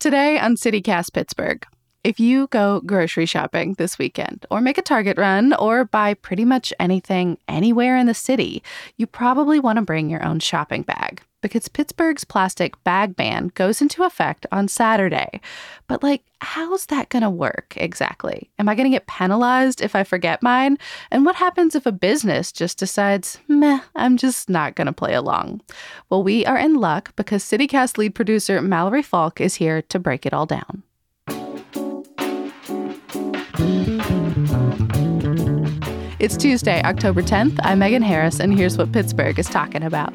Today on CityCast Pittsburgh. If you go grocery shopping this weekend, or make a Target run, or buy pretty much anything anywhere in the city, you probably want to bring your own shopping bag because Pittsburgh's plastic bag ban goes into effect on Saturday. But, like, how's that going to work exactly? Am I going to get penalized if I forget mine? And what happens if a business just decides, meh, I'm just not going to play along? Well, we are in luck because CityCast lead producer Mallory Falk is here to break it all down. It's Tuesday, October 10th. I'm Megan Harris, and here's what Pittsburgh is talking about.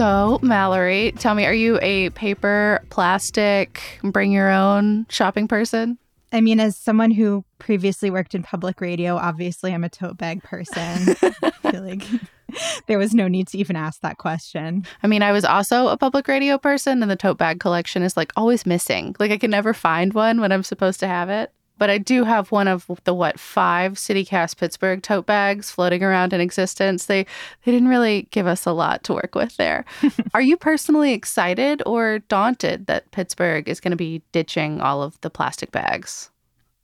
So, Mallory, tell me, are you a paper, plastic, bring your own shopping person? I mean, as someone who previously worked in public radio, obviously I'm a tote bag person. I feel like there was no need to even ask that question. I mean, I was also a public radio person, and the tote bag collection is like always missing. Like, I can never find one when I'm supposed to have it. But I do have one of the what five CityCast Pittsburgh tote bags floating around in existence. They they didn't really give us a lot to work with there. Are you personally excited or daunted that Pittsburgh is going to be ditching all of the plastic bags?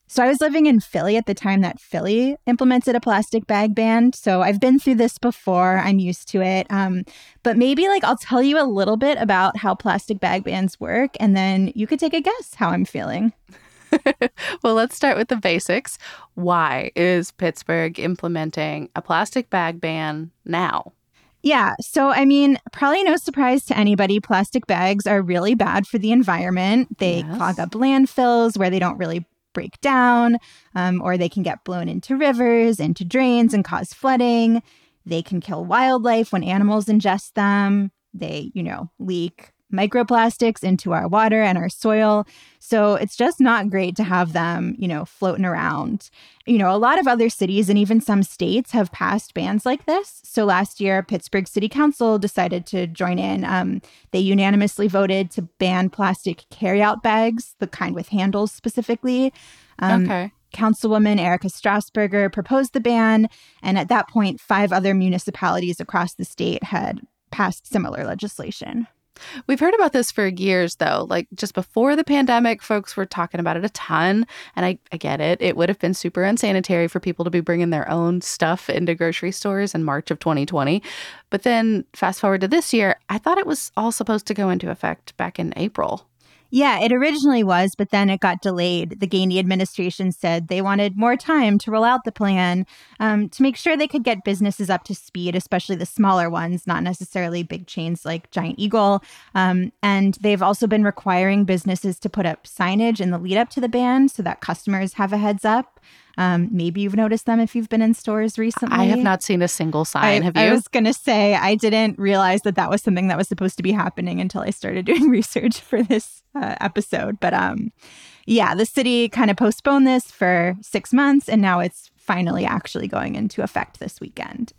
So I was living in Philly at the time that Philly implemented a plastic bag ban. So I've been through this before. I'm used to it. Um, but maybe like I'll tell you a little bit about how plastic bag bans work, and then you could take a guess how I'm feeling. well, let's start with the basics. Why is Pittsburgh implementing a plastic bag ban now? Yeah. So, I mean, probably no surprise to anybody, plastic bags are really bad for the environment. They yes. clog up landfills where they don't really break down, um, or they can get blown into rivers, into drains, and cause flooding. They can kill wildlife when animals ingest them. They, you know, leak microplastics into our water and our soil. So it's just not great to have them, you know, floating around. You know, a lot of other cities and even some states have passed bans like this. So last year, Pittsburgh City Council decided to join in. Um, they unanimously voted to ban plastic carryout bags, the kind with handles specifically. Um, okay. Councilwoman Erika Strassburger proposed the ban, and at that point, five other municipalities across the state had passed similar legislation. We've heard about this for years, though. Like just before the pandemic, folks were talking about it a ton. And I, I get it. It would have been super unsanitary for people to be bringing their own stuff into grocery stores in March of 2020. But then fast forward to this year, I thought it was all supposed to go into effect back in April. Yeah, it originally was, but then it got delayed. The Gainey administration said they wanted more time to roll out the plan um, to make sure they could get businesses up to speed, especially the smaller ones, not necessarily big chains like Giant Eagle. Um, and they've also been requiring businesses to put up signage in the lead up to the ban so that customers have a heads up. Um, maybe you've noticed them if you've been in stores recently. I have not seen a single sign. I, have you? I was going to say, I didn't realize that that was something that was supposed to be happening until I started doing research for this uh, episode. But um, yeah, the city kind of postponed this for six months, and now it's finally actually going into effect this weekend.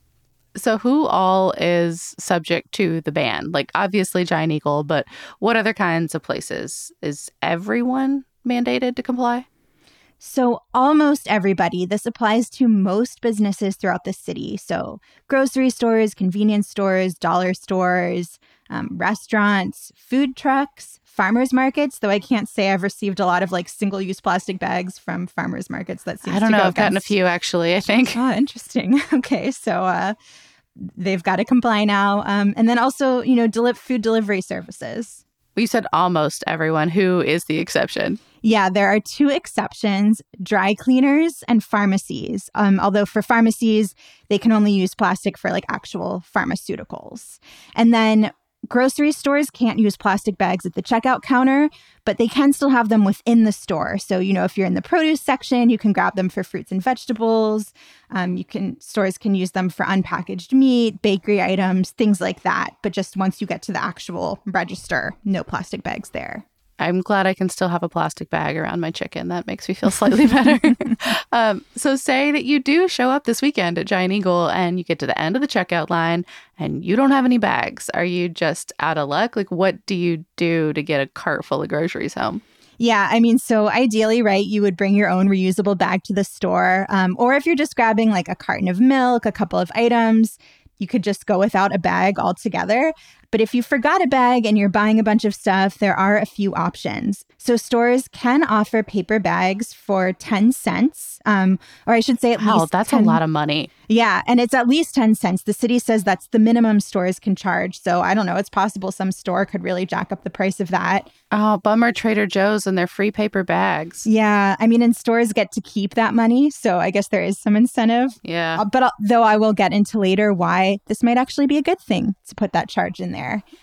So, who all is subject to the ban? Like, obviously, Giant Eagle, but what other kinds of places? Is everyone mandated to comply? So, almost everybody, this applies to most businesses throughout the city. So, grocery stores, convenience stores, dollar stores, um, restaurants, food trucks, farmers markets. Though I can't say I've received a lot of like single use plastic bags from farmers markets. That seems I don't know. I've gotten a few actually, I think. Oh, interesting. okay. So, uh, they've got to comply now. Um, and then also, you know, deli- food delivery services. You said almost everyone. Who is the exception? Yeah, there are two exceptions dry cleaners and pharmacies. Um, although for pharmacies, they can only use plastic for like actual pharmaceuticals. And then grocery stores can't use plastic bags at the checkout counter, but they can still have them within the store. So, you know, if you're in the produce section, you can grab them for fruits and vegetables. Um, you can stores can use them for unpackaged meat, bakery items, things like that. But just once you get to the actual register, no plastic bags there. I'm glad I can still have a plastic bag around my chicken. That makes me feel slightly better. um, so, say that you do show up this weekend at Giant Eagle and you get to the end of the checkout line and you don't have any bags. Are you just out of luck? Like, what do you do to get a cart full of groceries home? Yeah, I mean, so ideally, right, you would bring your own reusable bag to the store. Um, or if you're just grabbing like a carton of milk, a couple of items, you could just go without a bag altogether. But if you forgot a bag and you're buying a bunch of stuff, there are a few options. So stores can offer paper bags for 10 cents, um, or I should say at wow, least. that's 10, a lot of money. Yeah, and it's at least 10 cents. The city says that's the minimum stores can charge. So I don't know, it's possible some store could really jack up the price of that. Oh, bummer Trader Joe's and their free paper bags. Yeah, I mean, and stores get to keep that money. So I guess there is some incentive. Yeah. Uh, but uh, though I will get into later why this might actually be a good thing to put that charge in there.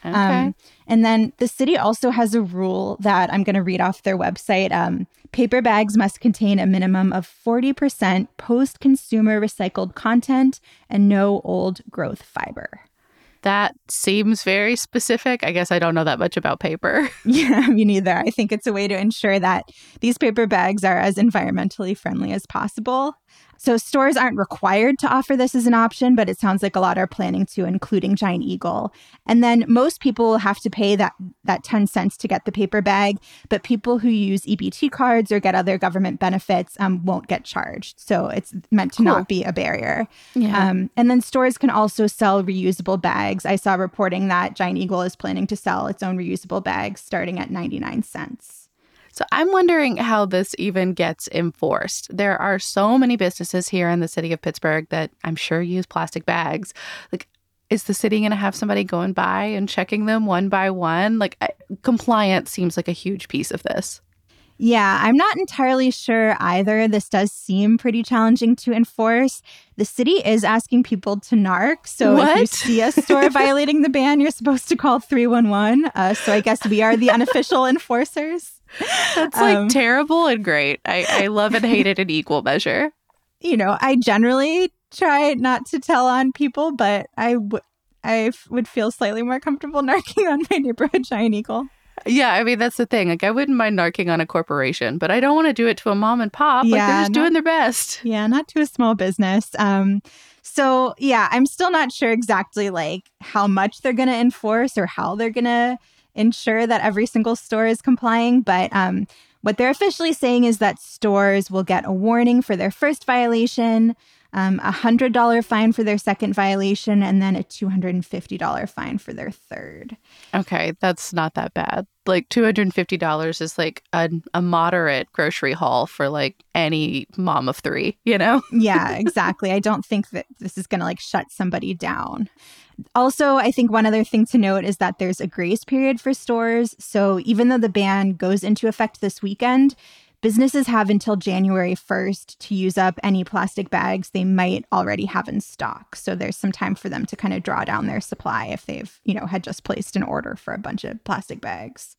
Okay. Um, and then the city also has a rule that I'm going to read off their website. Um, paper bags must contain a minimum of 40% post consumer recycled content and no old growth fiber. That seems very specific. I guess I don't know that much about paper. Yeah, me neither. I think it's a way to ensure that these paper bags are as environmentally friendly as possible. So stores aren't required to offer this as an option, but it sounds like a lot are planning to, including Giant Eagle. And then most people will have to pay that that 10 cents to get the paper bag, but people who use EBT cards or get other government benefits um, won't get charged. So it's meant to cool. not be a barrier. Yeah. Um, and then stores can also sell reusable bags. I saw reporting that Giant Eagle is planning to sell its own reusable bags starting at 99 cents. So I'm wondering how this even gets enforced. There are so many businesses here in the city of Pittsburgh that I'm sure use plastic bags. Like, is the city going to have somebody going by and checking them one by one? Like, compliance seems like a huge piece of this. Yeah, I'm not entirely sure either. This does seem pretty challenging to enforce. The city is asking people to narc. So what? if you see a store violating the ban, you're supposed to call 311. Uh, so I guess we are the unofficial enforcers. That's like um, terrible and great. I, I love and hate it in equal measure. You know, I generally try not to tell on people, but I, w- I f- would feel slightly more comfortable narking on my neighborhood giant eagle. Yeah, I mean that's the thing. Like I wouldn't mind narking on a corporation, but I don't want to do it to a mom and pop. Yeah, like they're just not, doing their best. Yeah, not to a small business. Um so yeah, I'm still not sure exactly like how much they're gonna enforce or how they're gonna ensure that every single store is complying, but um, what they're officially saying is that stores will get a warning for their first violation, um, a $100 fine for their second violation, and then a $250 fine for their third. Okay, that's not that bad. Like $250 is like a, a moderate grocery haul for like any mom of three, you know? yeah, exactly. I don't think that this is going to like shut somebody down. Also, I think one other thing to note is that there's a grace period for stores. So even though the ban goes into effect this weekend, businesses have until January 1st to use up any plastic bags they might already have in stock. So there's some time for them to kind of draw down their supply if they've, you know, had just placed an order for a bunch of plastic bags.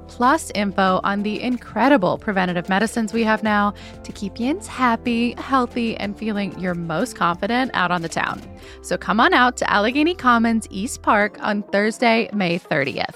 plus info on the incredible preventative medicines we have now to keep yins happy, healthy, and feeling your most confident out on the town. So come on out to Allegheny Commons East Park on Thursday, May 30th.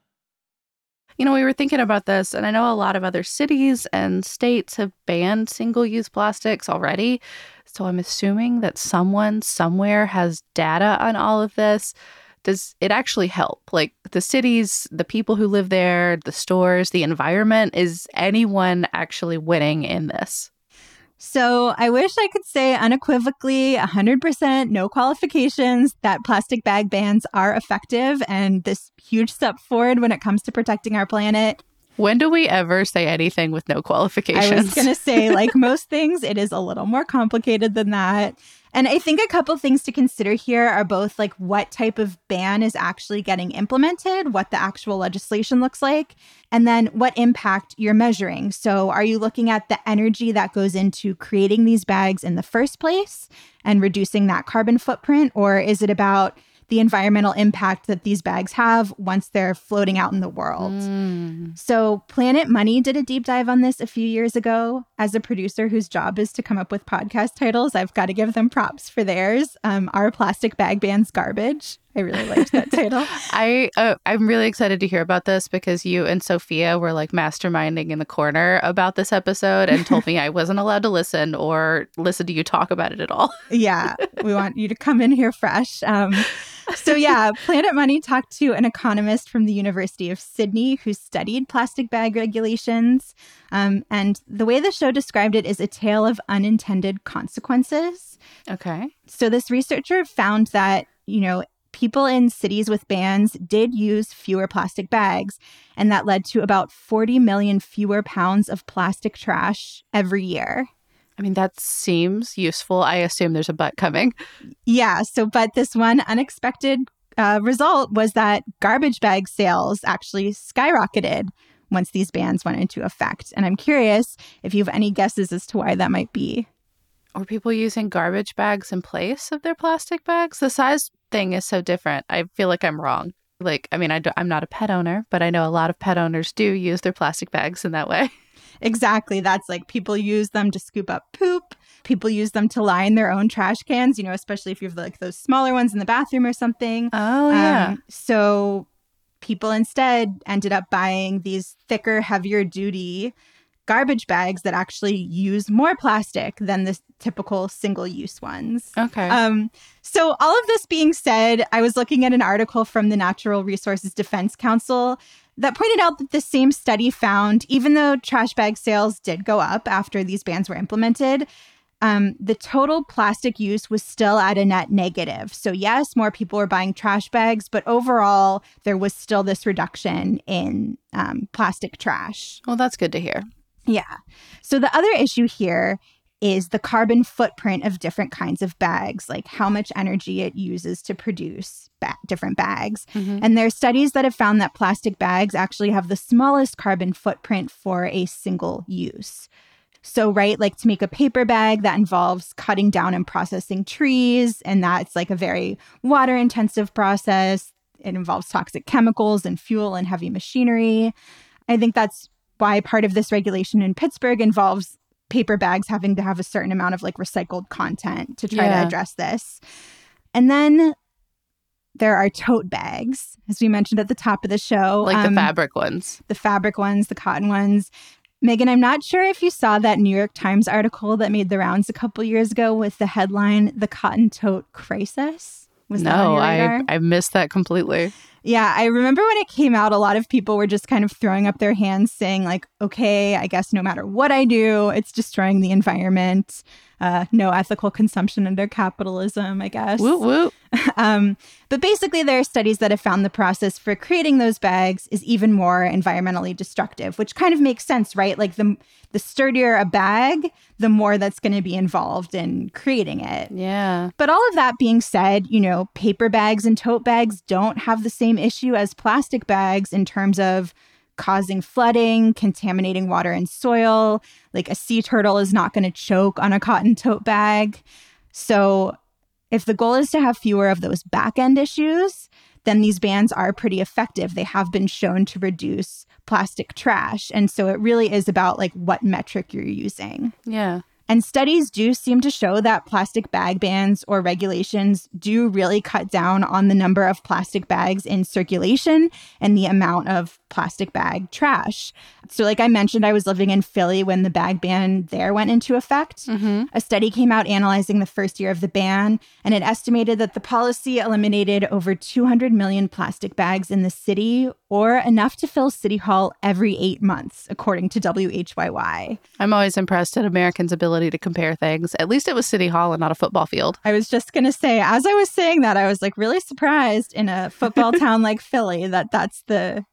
You know, we were thinking about this, and I know a lot of other cities and states have banned single use plastics already. So I'm assuming that someone somewhere has data on all of this. Does it actually help? Like the cities, the people who live there, the stores, the environment, is anyone actually winning in this? So I wish I could say unequivocally, 100%, no qualifications, that plastic bag bans are effective and this huge step forward when it comes to protecting our planet. When do we ever say anything with no qualifications? I was going to say, like most things, it is a little more complicated than that. And I think a couple things to consider here are both like what type of ban is actually getting implemented, what the actual legislation looks like, and then what impact you're measuring. So, are you looking at the energy that goes into creating these bags in the first place and reducing that carbon footprint? Or is it about the environmental impact that these bags have once they're floating out in the world. Mm. So, Planet Money did a deep dive on this a few years ago. As a producer whose job is to come up with podcast titles, I've got to give them props for theirs. Um, Are Plastic Bag Bans Garbage. I really liked that title. I uh, I'm really excited to hear about this because you and Sophia were like masterminding in the corner about this episode and told me I wasn't allowed to listen or listen to you talk about it at all. yeah, we want you to come in here fresh. Um, so yeah, Planet Money talked to an economist from the University of Sydney who studied plastic bag regulations. Um, and the way the show described it is a tale of unintended consequences. Okay. So this researcher found that, you know, people in cities with bans did use fewer plastic bags, and that led to about 40 million fewer pounds of plastic trash every year. I mean, that seems useful. I assume there's a but coming. Yeah. So, but this one unexpected uh, result was that garbage bag sales actually skyrocketed once these bans went into effect. And I'm curious if you have any guesses as to why that might be. Or people using garbage bags in place of their plastic bags? The size thing is so different. I feel like I'm wrong. Like, I mean, I am not a pet owner, but I know a lot of pet owners do use their plastic bags in that way. Exactly. That's like people use them to scoop up poop. People use them to line their own trash cans, you know, especially if you have like those smaller ones in the bathroom or something. Oh, yeah. Um, so people instead ended up buying these thicker, heavier duty garbage bags that actually use more plastic than the typical single use ones. Okay. Um, so, all of this being said, I was looking at an article from the Natural Resources Defense Council that pointed out that the same study found even though trash bag sales did go up after these bans were implemented, um, the total plastic use was still at a net negative. So, yes, more people were buying trash bags, but overall, there was still this reduction in um, plastic trash. Well, that's good to hear. Yeah. So, the other issue here is the carbon footprint of different kinds of bags, like how much energy it uses to produce ba- different bags. Mm-hmm. And there are studies that have found that plastic bags actually have the smallest carbon footprint for a single use. So, right, like to make a paper bag that involves cutting down and processing trees, and that's like a very water intensive process. It involves toxic chemicals and fuel and heavy machinery. I think that's why part of this regulation in Pittsburgh involves paper bags having to have a certain amount of like recycled content to try yeah. to address this. And then there are tote bags, as we mentioned at the top of the show. Like um, the fabric ones. The fabric ones, the cotton ones. Megan, I'm not sure if you saw that New York Times article that made the rounds a couple years ago with the headline, The Cotton Tote Crisis. Was no, I, I missed that completely. Yeah, I remember when it came out, a lot of people were just kind of throwing up their hands saying, like, okay, I guess no matter what I do, it's destroying the environment. Uh, no ethical consumption under capitalism, I guess. Woo woo. um, but basically, there are studies that have found the process for creating those bags is even more environmentally destructive, which kind of makes sense, right? Like the the sturdier a bag, the more that's going to be involved in creating it. Yeah. But all of that being said, you know, paper bags and tote bags don't have the same issue as plastic bags in terms of causing flooding, contaminating water and soil. Like a sea turtle is not going to choke on a cotton tote bag. So, if the goal is to have fewer of those back end issues, then these bans are pretty effective. They have been shown to reduce plastic trash. And so it really is about like what metric you're using. Yeah. And studies do seem to show that plastic bag bans or regulations do really cut down on the number of plastic bags in circulation and the amount of plastic bag trash. So, like I mentioned, I was living in Philly when the bag ban there went into effect. Mm-hmm. A study came out analyzing the first year of the ban, and it estimated that the policy eliminated over 200 million plastic bags in the city, or enough to fill City Hall every eight months, according to WHYY. I'm always impressed at Americans' ability to compare things. At least it was City Hall and not a football field. I was just going to say, as I was saying that, I was like really surprised in a football town like Philly that that's the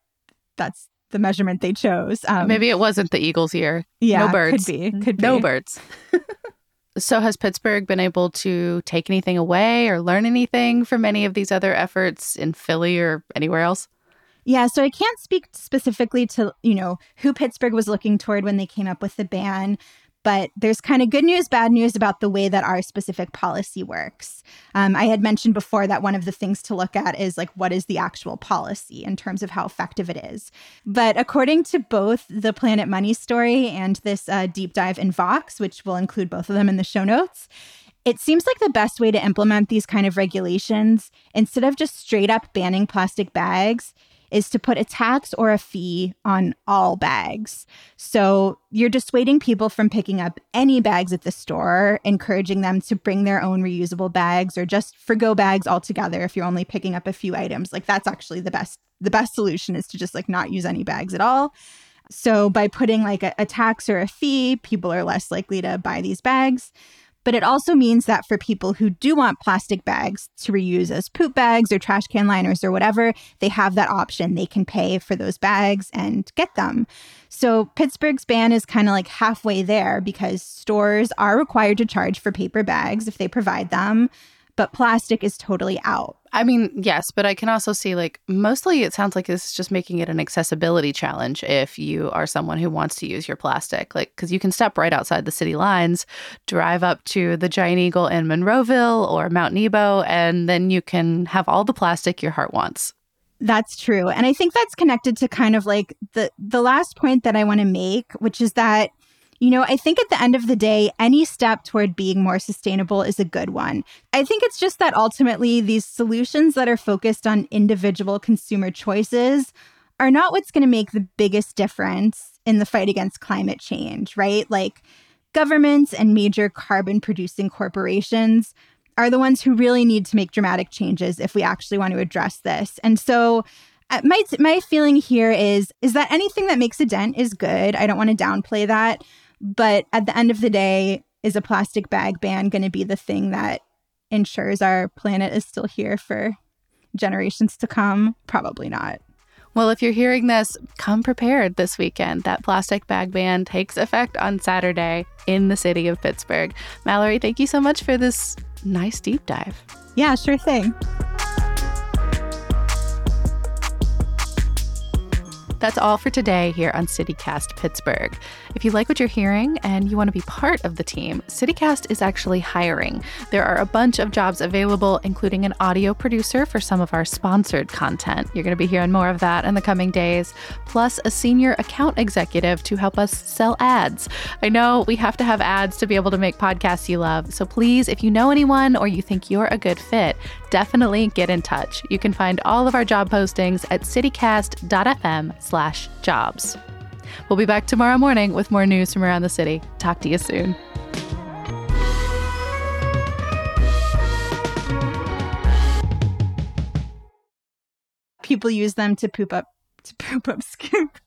that's the measurement they chose. Um, Maybe it wasn't the Eagles' year. Yeah, no birds. Could be. Could no birds. so has Pittsburgh been able to take anything away or learn anything from any of these other efforts in Philly or anywhere else? Yeah, so I can't speak specifically to, you know, who Pittsburgh was looking toward when they came up with the ban, but there's kind of good news, bad news about the way that our specific policy works. Um, I had mentioned before that one of the things to look at is like, what is the actual policy in terms of how effective it is? But according to both the Planet Money story and this uh, deep dive in Vox, which will include both of them in the show notes, it seems like the best way to implement these kind of regulations, instead of just straight up banning plastic bags, is to put a tax or a fee on all bags. So you're dissuading people from picking up any bags at the store, encouraging them to bring their own reusable bags or just forgo bags altogether if you're only picking up a few items. Like that's actually the best the best solution is to just like not use any bags at all. So by putting like a, a tax or a fee, people are less likely to buy these bags. But it also means that for people who do want plastic bags to reuse as poop bags or trash can liners or whatever, they have that option. They can pay for those bags and get them. So Pittsburgh's ban is kind of like halfway there because stores are required to charge for paper bags if they provide them but plastic is totally out. I mean, yes, but I can also see like mostly it sounds like this is just making it an accessibility challenge if you are someone who wants to use your plastic. Like, because you can step right outside the city lines, drive up to the Giant Eagle in Monroeville or Mount Nebo, and then you can have all the plastic your heart wants. That's true. And I think that's connected to kind of like the the last point that I want to make, which is that you know, I think at the end of the day, any step toward being more sustainable is a good one. I think it's just that ultimately, these solutions that are focused on individual consumer choices are not what's going to make the biggest difference in the fight against climate change, right? Like governments and major carbon producing corporations are the ones who really need to make dramatic changes if we actually want to address this. And so, uh, my my feeling here is is that anything that makes a dent is good. I don't want to downplay that, but at the end of the day, is a plastic bag ban going to be the thing that ensures our planet is still here for generations to come? Probably not. Well, if you're hearing this, come prepared this weekend. That plastic bag ban takes effect on Saturday in the city of Pittsburgh. Mallory, thank you so much for this nice deep dive. Yeah, sure thing. That's all for today here on CityCast Pittsburgh. If you like what you're hearing and you want to be part of the team, CityCast is actually hiring. There are a bunch of jobs available, including an audio producer for some of our sponsored content. You're going to be hearing more of that in the coming days, plus a senior account executive to help us sell ads. I know we have to have ads to be able to make podcasts you love, so please, if you know anyone or you think you're a good fit, definitely get in touch. You can find all of our job postings at citycast.fm slash jobs. We'll be back tomorrow morning with more news from around the city. Talk to you soon. people use them to poop up to poop up scoop.